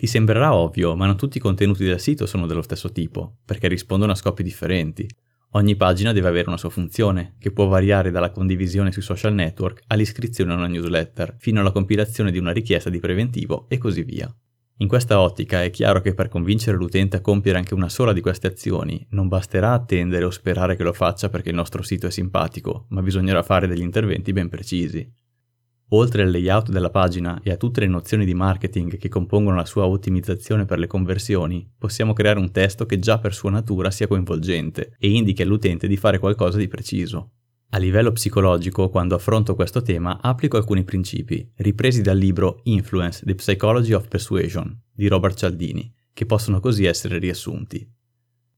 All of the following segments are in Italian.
Ti sembrerà ovvio, ma non tutti i contenuti del sito sono dello stesso tipo, perché rispondono a scopi differenti. Ogni pagina deve avere una sua funzione, che può variare dalla condivisione sui social network all'iscrizione a una newsletter, fino alla compilazione di una richiesta di preventivo e così via. In questa ottica è chiaro che per convincere l'utente a compiere anche una sola di queste azioni non basterà attendere o sperare che lo faccia perché il nostro sito è simpatico, ma bisognerà fare degli interventi ben precisi. Oltre al layout della pagina e a tutte le nozioni di marketing che compongono la sua ottimizzazione per le conversioni, possiamo creare un testo che già per sua natura sia coinvolgente e indichi all'utente di fare qualcosa di preciso. A livello psicologico, quando affronto questo tema, applico alcuni principi, ripresi dal libro Influence, The Psychology of Persuasion di Robert Cialdini, che possono così essere riassunti.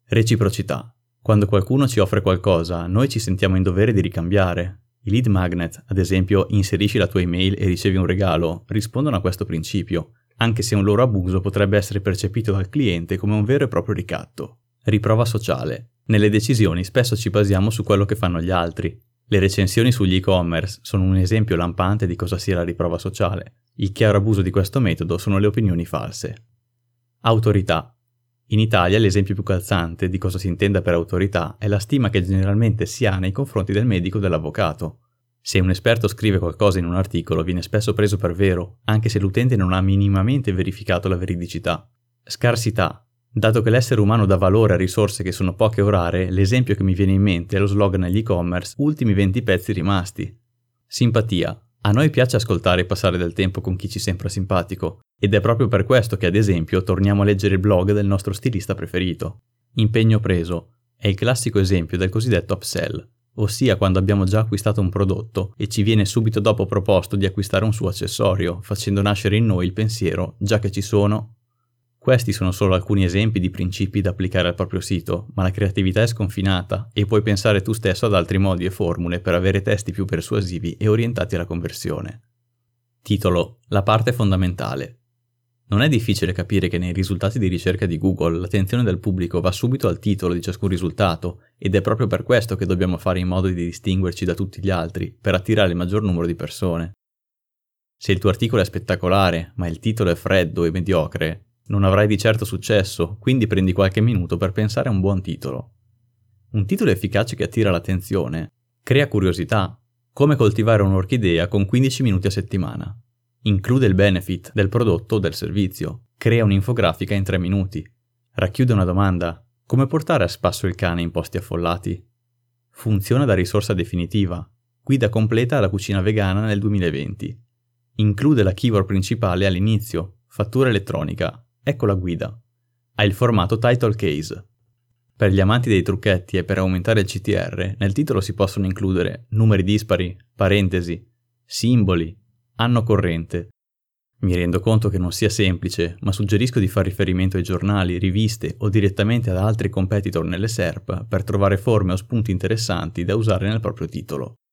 Reciprocità. Quando qualcuno ci offre qualcosa, noi ci sentiamo in dovere di ricambiare, i lead magnet, ad esempio inserisci la tua email e ricevi un regalo, rispondono a questo principio, anche se un loro abuso potrebbe essere percepito dal cliente come un vero e proprio ricatto. Riprova sociale. Nelle decisioni spesso ci basiamo su quello che fanno gli altri. Le recensioni sugli e-commerce sono un esempio lampante di cosa sia la riprova sociale. Il chiaro abuso di questo metodo sono le opinioni false. Autorità. In Italia l'esempio più calzante di cosa si intenda per autorità è la stima che generalmente si ha nei confronti del medico o dell'avvocato. Se un esperto scrive qualcosa in un articolo viene spesso preso per vero, anche se l'utente non ha minimamente verificato la veridicità. Scarsità. Dato che l'essere umano dà valore a risorse che sono poche o rare, l'esempio che mi viene in mente è lo slogan negli e-commerce ultimi 20 pezzi rimasti. Simpatia. A noi piace ascoltare e passare del tempo con chi ci sembra simpatico, ed è proprio per questo che, ad esempio, torniamo a leggere il blog del nostro stilista preferito. Impegno preso è il classico esempio del cosiddetto upsell, ossia quando abbiamo già acquistato un prodotto e ci viene subito dopo proposto di acquistare un suo accessorio, facendo nascere in noi il pensiero, già che ci sono, questi sono solo alcuni esempi di principi da applicare al proprio sito, ma la creatività è sconfinata e puoi pensare tu stesso ad altri modi e formule per avere testi più persuasivi e orientati alla conversione. Titolo La parte fondamentale. Non è difficile capire che nei risultati di ricerca di Google l'attenzione del pubblico va subito al titolo di ciascun risultato ed è proprio per questo che dobbiamo fare in modo di distinguerci da tutti gli altri, per attirare il maggior numero di persone. Se il tuo articolo è spettacolare, ma il titolo è freddo e mediocre, non avrai di certo successo, quindi prendi qualche minuto per pensare a un buon titolo. Un titolo efficace che attira l'attenzione crea curiosità, come coltivare un'orchidea con 15 minuti a settimana. Include il benefit del prodotto o del servizio, crea un'infografica in 3 minuti, racchiude una domanda, come portare a spasso il cane in posti affollati. Funziona da risorsa definitiva, guida completa alla cucina vegana nel 2020. Include la keyword principale all'inizio, fattura elettronica, Ecco la guida. Ha il formato title case. Per gli amanti dei trucchetti e per aumentare il CTR, nel titolo si possono includere numeri dispari, parentesi, simboli, anno corrente. Mi rendo conto che non sia semplice, ma suggerisco di fare riferimento ai giornali, riviste o direttamente ad altri competitor nelle SERP per trovare forme o spunti interessanti da usare nel proprio titolo.